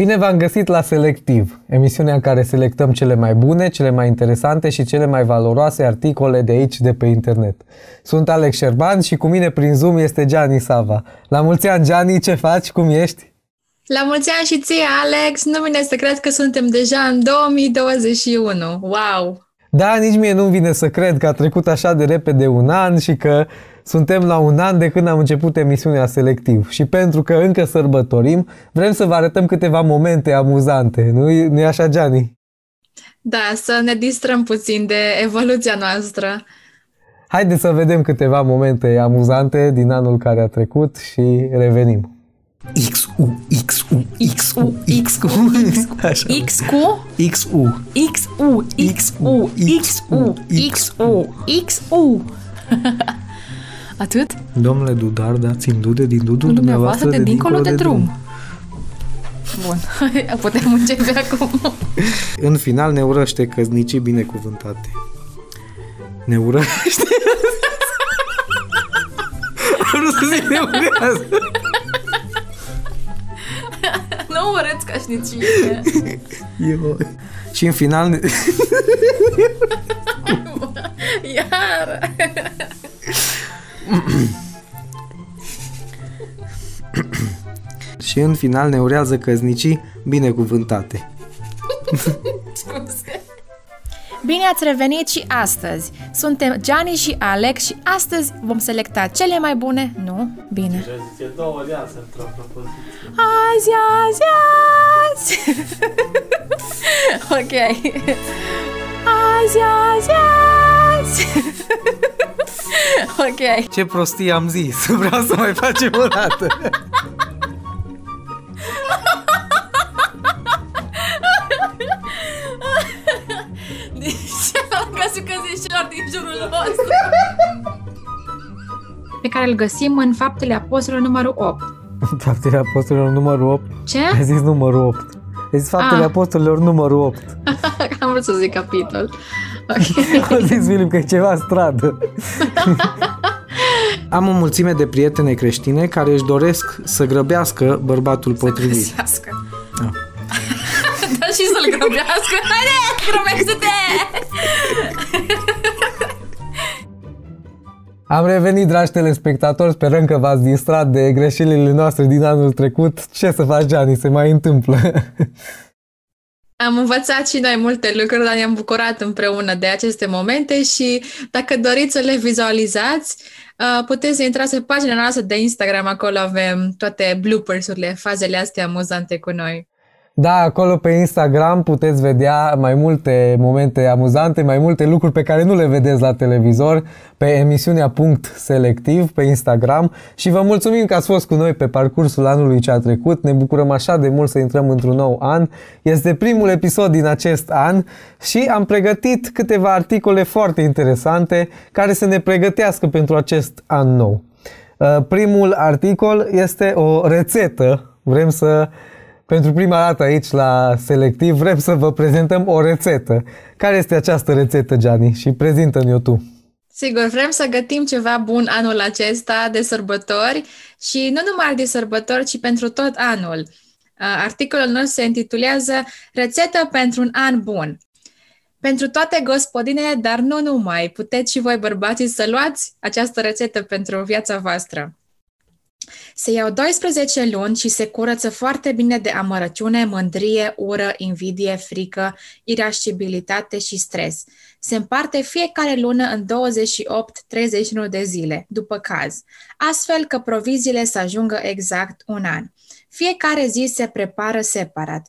Bine v-am găsit la Selectiv, emisiunea în care selectăm cele mai bune, cele mai interesante și cele mai valoroase articole de aici, de pe internet. Sunt Alex Șerban și cu mine prin Zoom este Gianni Sava. La mulți ani, Gianni, ce faci? Cum ești? La mulți ani și ție, Alex! Nu vine să cred că suntem deja în 2021. Wow! Da, nici mie nu vine să cred că a trecut așa de repede un an și că suntem la un an de când am început emisiunea selectiv și pentru că încă sărbătorim, vrem să vă arătăm câteva momente amuzante. Nu e așa, Gianni? Da, să ne distrăm puțin de evoluția noastră. Haideți să vedem câteva momente amuzante din anul care a trecut și revenim. XU, XU, XU, XU, XU, XU, XU, XU, XU, XU, XU, XU. Atât? Domnule Dudar, dați-mi dude din dudul dumneavoastră de dincolo de drum. Bun, putem începe acum. În final ne urăște căznicii binecuvântate. Ne urăște... Am vrut să zic ne urează. nu urăți cașnicie. Eu... Și în final... Ne... Iar. și în final ne urează căznicii binecuvântate. Bine ați revenit și astăzi! Suntem Gianni și Alex și astăzi vom selecta cele mai bune... Nu? Bine. Azi, azi, azi! ok. Azi, azi, azi! ok. Ce prostie am zis! Vreau să mai facem o dată! Deci, căsicelor din jurul nostru. Pe care îl găsim în Faptele Apostolilor numărul 8. Faptele Apostolilor numărul 8? Ce? Ai zis numărul 8. Ai zis Faptele Ah. Apostolilor numărul 8. Am vrut să zic capitol. Ok. A zis Filip că e ceva stradă. Am o mulțime de prietene creștine care își doresc să grăbească bărbatul potrivit. Găsească. Da. da și să-l grăbească. Haide, grăbește-te! Am revenit, dragi telespectatori, sperăm că v-ați distrat de greșelile noastre din anul trecut. Ce să faci, Gianni, se mai întâmplă. Am învățat și noi multe lucruri, dar ne-am bucurat împreună de aceste momente și dacă doriți să le vizualizați, uh, puteți să intrați pe pagina noastră de Instagram, acolo avem toate bloopers-urile, fazele astea amuzante cu noi. Da, acolo pe Instagram puteți vedea mai multe momente amuzante, mai multe lucruri pe care nu le vedeți la televizor, pe emisiunea Punct Selectiv pe Instagram și vă mulțumim că ați fost cu noi pe parcursul anului ce a trecut. Ne bucurăm așa de mult să intrăm într-un nou an. Este primul episod din acest an și am pregătit câteva articole foarte interesante care să ne pregătească pentru acest an nou. Uh, Primul articol este o rețetă. Vrem să pentru prima dată aici la Selectiv vrem să vă prezentăm o rețetă. Care este această rețetă, Gianni? Și prezintă-ne-o tu. Sigur, vrem să gătim ceva bun anul acesta de sărbători și nu numai de sărbători, ci pentru tot anul. Uh, Articolul nostru se intitulează Rețetă pentru un an bun. Pentru toate gospodinele, dar nu numai, puteți și voi bărbații să luați această rețetă pentru viața voastră. Se iau 12 luni și se curăță foarte bine de amărăciune, mândrie, ură, invidie, frică, irascibilitate și stres. Se împarte fiecare lună în 28-31 de zile, după caz, astfel că proviziile să ajungă exact un an. Fiecare zi se prepară separat.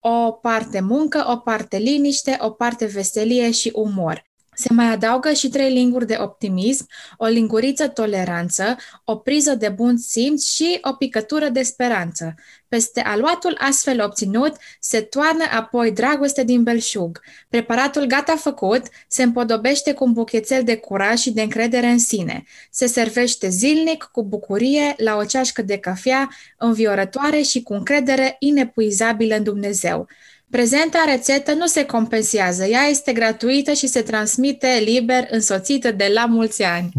O parte muncă, o parte liniște, o parte veselie și umor. Se mai adaugă și trei linguri de optimism, o linguriță toleranță, o priză de bun simț și o picătură de speranță. Peste aluatul astfel obținut se toarnă apoi dragoste din belșug. Preparatul gata făcut se împodobește cu un buchețel de curaj și de încredere în sine. Se servește zilnic cu bucurie la o ceașcă de cafea înviorătoare și cu încredere inepuizabilă în Dumnezeu. Prezenta rețetă nu se compensează, ea este gratuită și se transmite liber însoțită de la mulți ani.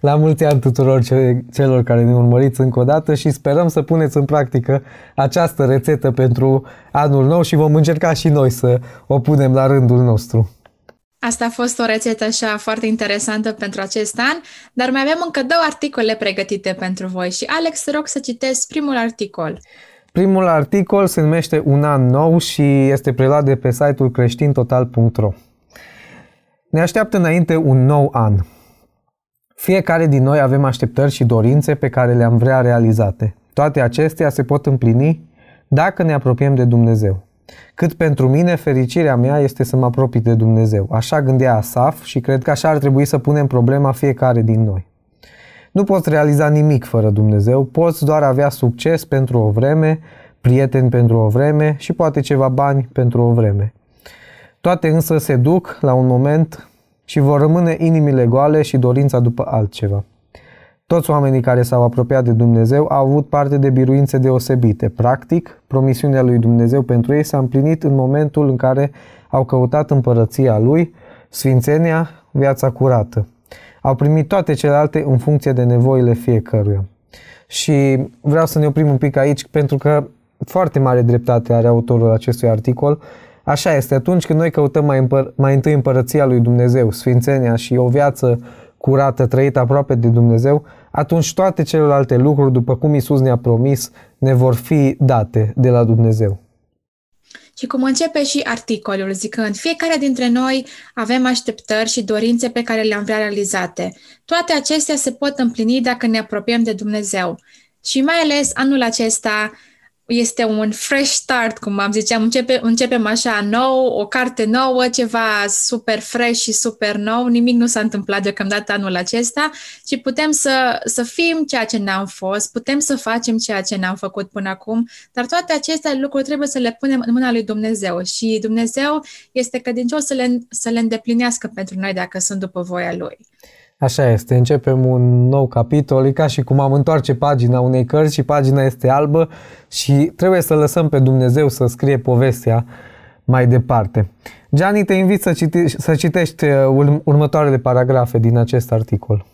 La mulți ani tuturor celor care ne urmăriți încă o dată și sperăm să puneți în practică această rețetă pentru anul nou și vom încerca și noi să o punem la rândul nostru. Asta a fost o rețetă așa foarte interesantă pentru acest an, dar mai avem încă două articole pregătite pentru voi și Alex, te rog să citesc primul articol. Primul articol se numește Un an nou și este preluat de pe site-ul creștintotal.ro. Ne așteaptă înainte un nou an. Fiecare din noi avem așteptări și dorințe pe care le-am vrea realizate. Toate acestea se pot împlini dacă ne apropiem de Dumnezeu. Cât pentru mine, fericirea mea este să mă apropii de Dumnezeu. Așa gândea Asaf și cred că așa ar trebui să punem problema fiecare din noi. Nu poți realiza nimic fără Dumnezeu, poți doar avea succes pentru o vreme, prieteni pentru o vreme și poate ceva bani pentru o vreme. Toate însă se duc la un moment și vor rămâne inimile goale și dorința după altceva. Toți oamenii care s-au apropiat de Dumnezeu au avut parte de biruințe deosebite. Practic, promisiunea lui Dumnezeu pentru ei s-a împlinit în momentul în care au căutat împărăția lui, sfințenia, viața curată. Au primit toate celelalte în funcție de nevoile fiecăruia. Și vreau să ne oprim un pic aici pentru că foarte mare dreptate are autorul acestui articol. Așa este, atunci când noi căutăm mai, împăr- mai întâi împărăția lui Dumnezeu, sfințenia și o viață curată, trăită aproape de Dumnezeu, atunci toate celelalte lucruri, după cum Isus ne-a promis, ne vor fi date de la Dumnezeu. Și cum începe și articolul, zicând, fiecare dintre noi avem așteptări și dorințe pe care le-am vrea realizate. Toate acestea se pot împlini dacă ne apropiem de Dumnezeu. Și mai ales anul acesta, este un fresh start, cum am ziceam, începe, începem așa nou, o carte nouă, ceva super fresh și super nou, nimic nu s-a întâmplat deocamdată anul acesta, ci putem să, să fim ceea ce ne-am fost, putem să facem ceea ce ne-am făcut până acum, dar toate aceste lucruri trebuie să le punem în mâna lui Dumnezeu și Dumnezeu este credincios să le, să le îndeplinească pentru noi dacă sunt după voia Lui. Așa este, începem un nou capitol, e ca și cum am întoarce pagina unei cărți și pagina este albă și trebuie să lăsăm pe Dumnezeu să scrie povestea mai departe. Gianni, te invit să, citi, să citești uh, următoarele paragrafe din acest articol.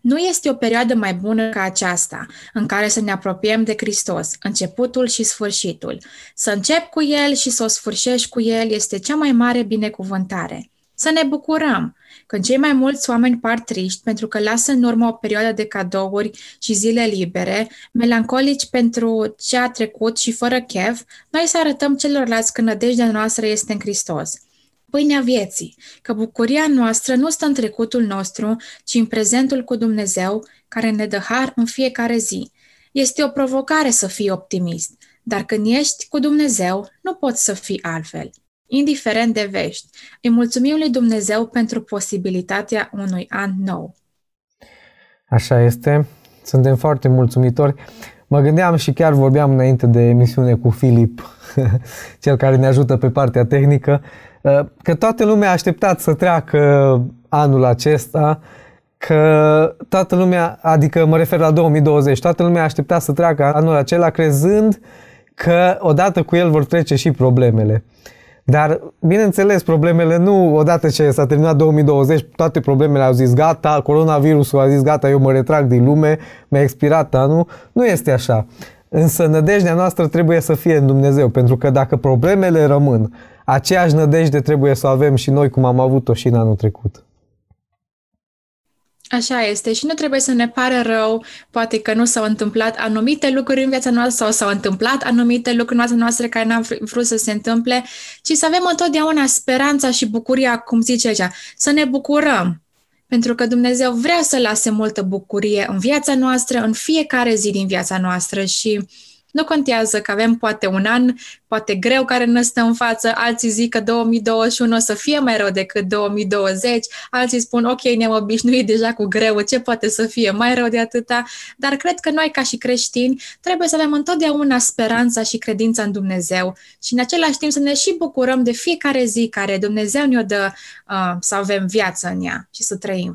Nu este o perioadă mai bună ca aceasta, în care să ne apropiem de Hristos, începutul și sfârșitul. Să încep cu El și să o sfârșești cu El este cea mai mare binecuvântare. Să ne bucurăm! Când cei mai mulți oameni par triști pentru că lasă în urmă o perioadă de cadouri și zile libere, melancolici pentru ce a trecut și fără chef, noi să arătăm celorlalți că nădejdea noastră este în Hristos. Pâinea vieții, că bucuria noastră nu stă în trecutul nostru, ci în prezentul cu Dumnezeu, care ne dă har în fiecare zi. Este o provocare să fii optimist, dar când ești cu Dumnezeu, nu poți să fii altfel indiferent de vești. Îi mulțumim lui Dumnezeu pentru posibilitatea unui an nou. Așa este. Suntem foarte mulțumitori. Mă gândeam și chiar vorbeam înainte de emisiune cu Filip, cel care ne ajută pe partea tehnică, că toată lumea a așteptat să treacă anul acesta, că toată lumea, adică mă refer la 2020, toată lumea a așteptat să treacă anul acela crezând că odată cu el vor trece și problemele. Dar, bineînțeles, problemele nu, odată ce s-a terminat 2020, toate problemele au zis gata, coronavirusul a zis gata, eu mă retrag din lume, mi-a expirat anul. Nu este așa. Însă nădejdea noastră trebuie să fie în Dumnezeu, pentru că dacă problemele rămân, aceeași nădejde trebuie să o avem și noi cum am avut-o și în anul trecut. Așa este și nu trebuie să ne pare rău, poate că nu s-au întâmplat anumite lucruri în viața noastră sau s-au întâmplat anumite lucruri în viața noastră care n-am vrut să se întâmple, ci să avem întotdeauna speranța și bucuria, cum zice aici, să ne bucurăm. Pentru că Dumnezeu vrea să lase multă bucurie în viața noastră, în fiecare zi din viața noastră și uh, nu contează că avem poate un an, poate greu care ne stă în față, alții zic că 2021 o să fie mai rău decât 2020, alții spun ok, ne-am obișnuit deja cu greu, ce poate să fie mai rău de atâta, dar cred că noi ca și creștini trebuie să avem întotdeauna speranța și credința în Dumnezeu și în același timp să ne și bucurăm de fiecare zi care Dumnezeu ne-o dă uh, să avem viață în ea și să trăim.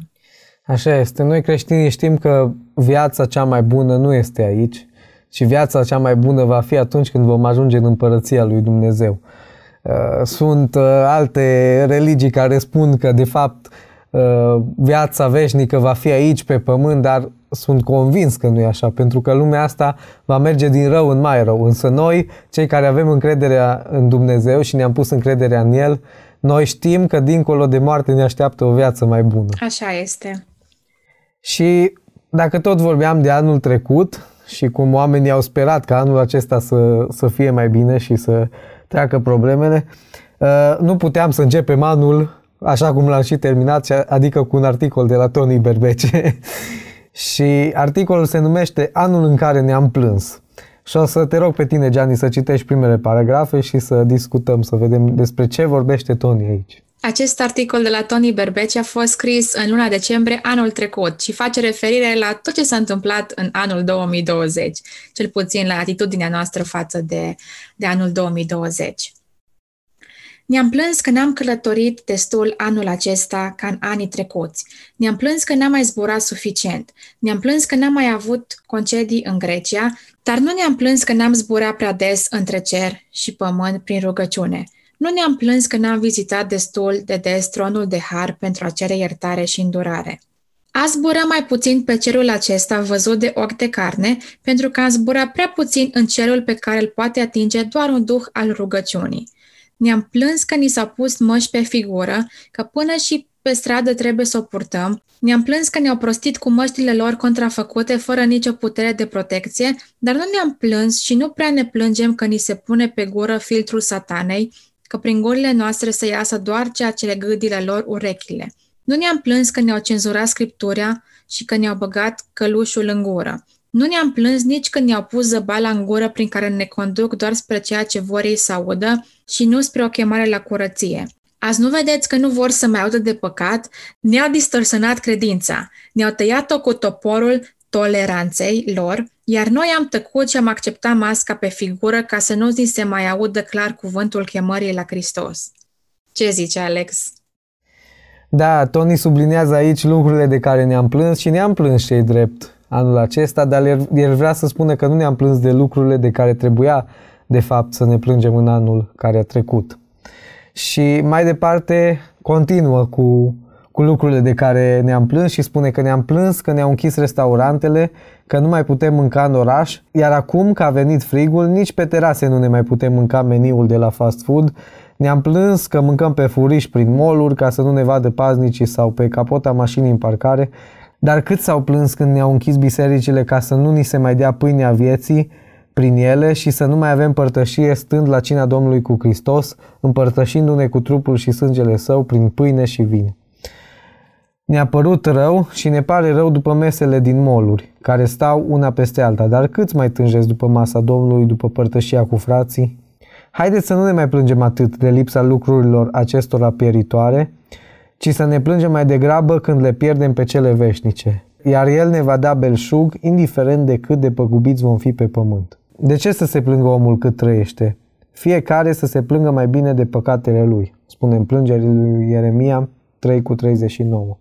Așa este. Noi creștinii știm că viața cea mai bună nu este aici, și viața cea mai bună va fi atunci când vom ajunge în împărăția lui Dumnezeu. Uh, sunt uh, alte religii care spun că, de fapt, uh, viața veșnică va fi aici pe pământ, dar sunt convins că nu e așa, pentru că lumea asta va merge din rău în mai rău. Însă noi, cei care avem încrederea în Dumnezeu și ne-am pus încrederea în El, noi știm că dincolo de moarte ne așteaptă o viață mai bună. Așa este. Și dacă tot vorbeam de anul trecut și cum oamenii au sperat ca anul acesta să, să fie mai bine și să treacă problemele, uh, nu puteam să începem anul așa cum l-am și terminat, adică cu un articol de la Tony Berbece. și articolul se numește Anul în care ne-am plâns. Și o să te rog pe tine, Gianni, să citești primele paragrafe și să discutăm, să vedem despre ce vorbește Tony aici. Acest articol de la Tony Berbeci a fost scris în luna decembrie anul trecut și face referire la tot ce s-a întâmplat în anul 2020, cel puțin la atitudinea noastră față de, de anul 2020. Ne-am plâns că n-am călătorit destul anul acesta ca în anii trecuți. Ne-am plâns că n-am mai zburat suficient. Ne-am plâns că n-am mai avut concedii în Grecia, dar nu ne-am plâns că n-am zburat prea des între cer și pământ prin rugăciune. Nu ne-am plâns că n-am vizitat destul de des tronul de har pentru a cere iertare și îndurare. A zbura mai puțin pe cerul acesta văzut de ochi de carne, pentru că am zburat prea puțin în cerul pe care îl poate atinge doar un duh al rugăciunii. Ne-am plâns că ni s-a pus măști pe figură, că până și pe stradă trebuie să o purtăm. Ne-am plâns că ne-au prostit cu măștile lor contrafăcute fără nicio putere de protecție, dar nu ne-am plâns și nu prea ne plângem că ni se pune pe gură filtrul satanei, că prin gurile noastre să iasă doar ceea ce le gâdile lor urechile. Nu ne-am plâns că ne-au cenzurat scriptura și că ne-au băgat călușul în gură. Nu ne-am plâns nici când ne-au pus zăbala în gură prin care ne conduc doar spre ceea ce vor ei să audă și nu spre o chemare la curăție. Azi nu vedeți că nu vor să mai audă de păcat? Ne-au distorsionat credința, ne-au tăiat-o cu toporul toleranței lor, iar noi am tăcut și am acceptat masca pe figură ca să nu zi se mai audă clar cuvântul chemării la Hristos. Ce zice Alex? Da, Tony sublinează aici lucrurile de care ne-am plâns și ne-am plâns și drept anul acesta, dar el, el vrea să spună că nu ne-am plâns de lucrurile de care trebuia, de fapt, să ne plângem în anul care a trecut. Și mai departe continuă cu, cu lucrurile de care ne-am plâns și spune că ne-am plâns că ne-au închis restaurantele, că nu mai putem mânca în oraș, iar acum că a venit frigul, nici pe terase nu ne mai putem mânca meniul de la fast food, ne-am plâns că mâncăm pe furiș prin moluri ca să nu ne vadă paznicii sau pe capota mașinii în parcare, dar cât s-au plâns când ne-au închis bisericile ca să nu ni se mai dea pâinea vieții prin ele și să nu mai avem părtășie stând la cina Domnului cu Hristos, împărtășindu-ne cu trupul și sângele său prin pâine și vin. Ne-a părut rău și ne pare rău după mesele din moluri, care stau una peste alta, dar câți mai tânjesc după masa Domnului, după părtășia cu frații? Haideți să nu ne mai plângem atât de lipsa lucrurilor acestora pieritoare, ci să ne plângem mai degrabă când le pierdem pe cele veșnice. Iar El ne va da belșug, indiferent de cât de păgubiți vom fi pe pământ. De ce să se plângă omul cât trăiește? Fiecare să se plângă mai bine de păcatele lui, spune în plângerile lui Ieremia 3 cu 39.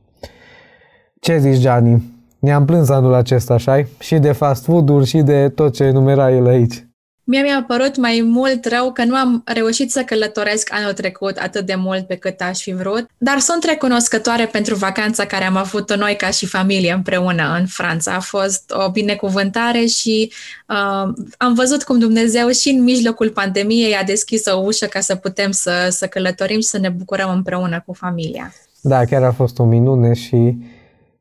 Ce zici, Gianni? Ne-am plâns anul acesta, așa Și de fast food-uri și de tot ce enumera el aici. Mie mi-a părut mai mult rău că nu am reușit să călătoresc anul trecut atât de mult pe cât aș fi vrut, dar sunt recunoscătoare pentru vacanța care am avut-o noi ca și familie împreună în Franța. A fost o binecuvântare și uh, am văzut cum Dumnezeu și în mijlocul pandemiei a deschis o ușă ca să putem să, să călătorim și să ne bucurăm împreună cu familia. Da, chiar a fost o minune și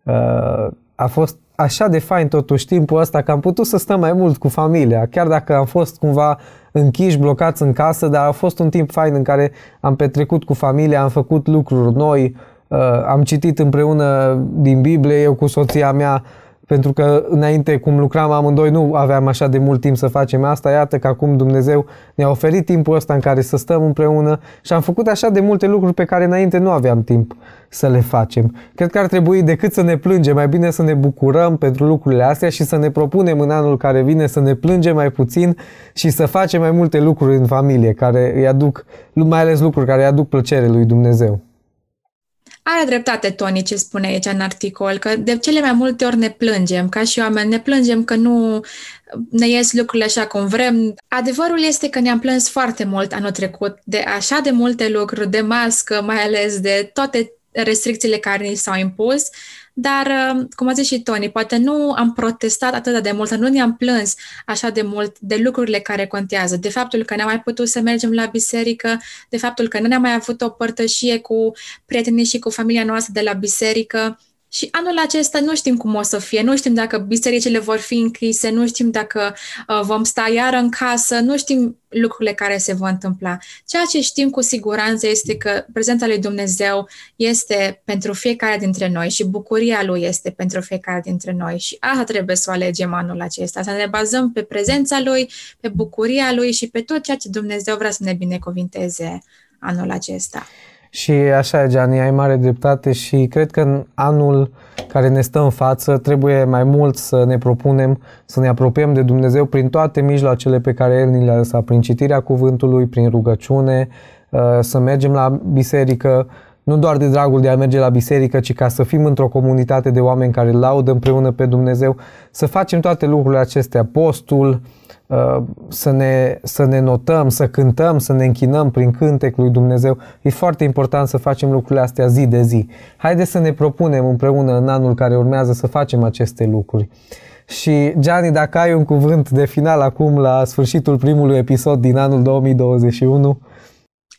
uh, a fost așa de fain totuși timpul ăsta că am putut să stăm mai mult cu familia, chiar dacă am fost cumva închiși, blocați în casă, dar a fost un timp fain în care am petrecut cu familia, am făcut lucruri noi, uh, am citit împreună din Biblie, eu cu soția mea, pentru că înainte cum lucram amândoi nu aveam așa de mult timp să facem asta, iată că acum Dumnezeu ne-a oferit timpul ăsta în care să stăm împreună și am făcut așa de multe lucruri pe care înainte nu aveam timp să le facem. Cred că ar trebui decât să ne plângem, mai bine să ne bucurăm pentru lucrurile astea și să ne propunem în anul care vine să ne plângem mai puțin și să facem mai multe lucruri în familie care îi aduc, mai ales lucruri care îi aduc plăcere lui Dumnezeu. Are dreptate Tony ce spune aici în articol, că de cele mai multe ori ne plângem, ca și oameni, ne plângem că nu ne ies lucrurile așa cum vrem. Adevărul este că ne-am plâns foarte mult anul trecut de așa de multe lucruri, de mască, mai ales de toate restricțiile care ni s-au impus, dar, uh, cum a zis și Tony, poate nu am protestat atât de mult, nu ne-am plâns așa de mult de lucrurile care contează, de faptul că n-am mai putut să mergem la biserică, de faptul că nu ne-am mai avut o părtășie cu prietenii și cu familia noastră de la biserică, și anul acesta nu știm cum o să fie, nu știm dacă bisericile vor fi închise, nu știm dacă uh, vom sta iară în casă, nu știm lucrurile care se vor întâmpla. Ceea ce știm cu siguranță este că prezența lui Dumnezeu este pentru fiecare dintre noi și bucuria lui este pentru fiecare dintre noi și asta trebuie să o alegem anul acesta, să ne bazăm pe prezența lui, pe bucuria lui și pe tot ceea ce Dumnezeu vrea să ne binecuvinteze anul acesta. Și așa, Gianni, ai mare dreptate și cred că în anul care ne stă în față trebuie mai mult să ne propunem să ne apropiem de Dumnezeu prin toate mijloacele pe care El ni le-a lăsat, prin citirea cuvântului, prin rugăciune, uh, să mergem la biserică, nu doar de dragul de a merge la biserică, ci ca să fim într-o comunitate de oameni care laudă împreună pe Dumnezeu, să facem toate lucrurile acestea, postul, Uh, să ne, să ne notăm, să cântăm, să ne închinăm prin cântec lui Dumnezeu. E foarte important să facem lucrurile astea zi de zi. Haideți să ne propunem împreună în anul care urmează să facem aceste lucruri. Și, Gianni, dacă ai un cuvânt de final acum la sfârșitul primului episod din anul 2021,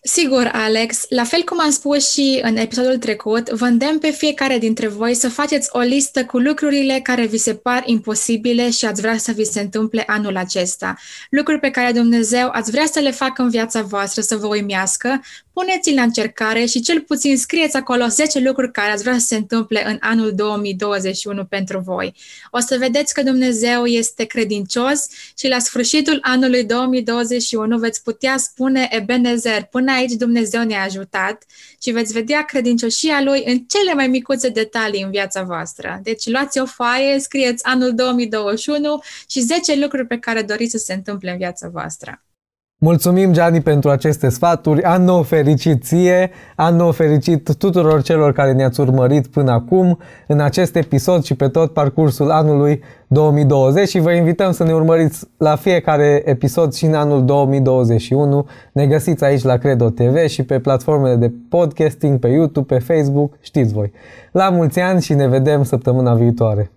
Sigur, Alex, la fel cum am spus și în episodul trecut, vă îndemn pe fiecare dintre voi să faceți o listă cu lucrurile care vi se par imposibile și ați vrea să vi se întâmple anul acesta. Lucruri pe care Dumnezeu ați vrea să le facă în viața voastră, să vă uimească, puneți-l la încercare și cel puțin scrieți acolo 10 lucruri care ați vrea să se întâmple în anul 2021 pentru voi. O să vedeți că Dumnezeu este credincios și la sfârșitul anului 2021 veți putea spune Ebenezer, până aici Dumnezeu ne-a ajutat și veți vedea credincioșia Lui în cele mai micuțe detalii în viața voastră. Deci luați o foaie, scrieți anul 2021 și 10 lucruri pe care doriți să se întâmple în viața voastră. Mulțumim, Gianni, pentru aceste sfaturi. An nou fericit ție, an nou fericit tuturor celor care ne-ați urmărit până acum în acest episod și pe tot parcursul anului 2020 și vă invităm să ne urmăriți la fiecare episod și în anul 2021. Ne găsiți aici la Credo TV și pe platformele de podcasting, pe YouTube, pe Facebook, știți voi. La mulți ani și ne vedem săptămâna viitoare!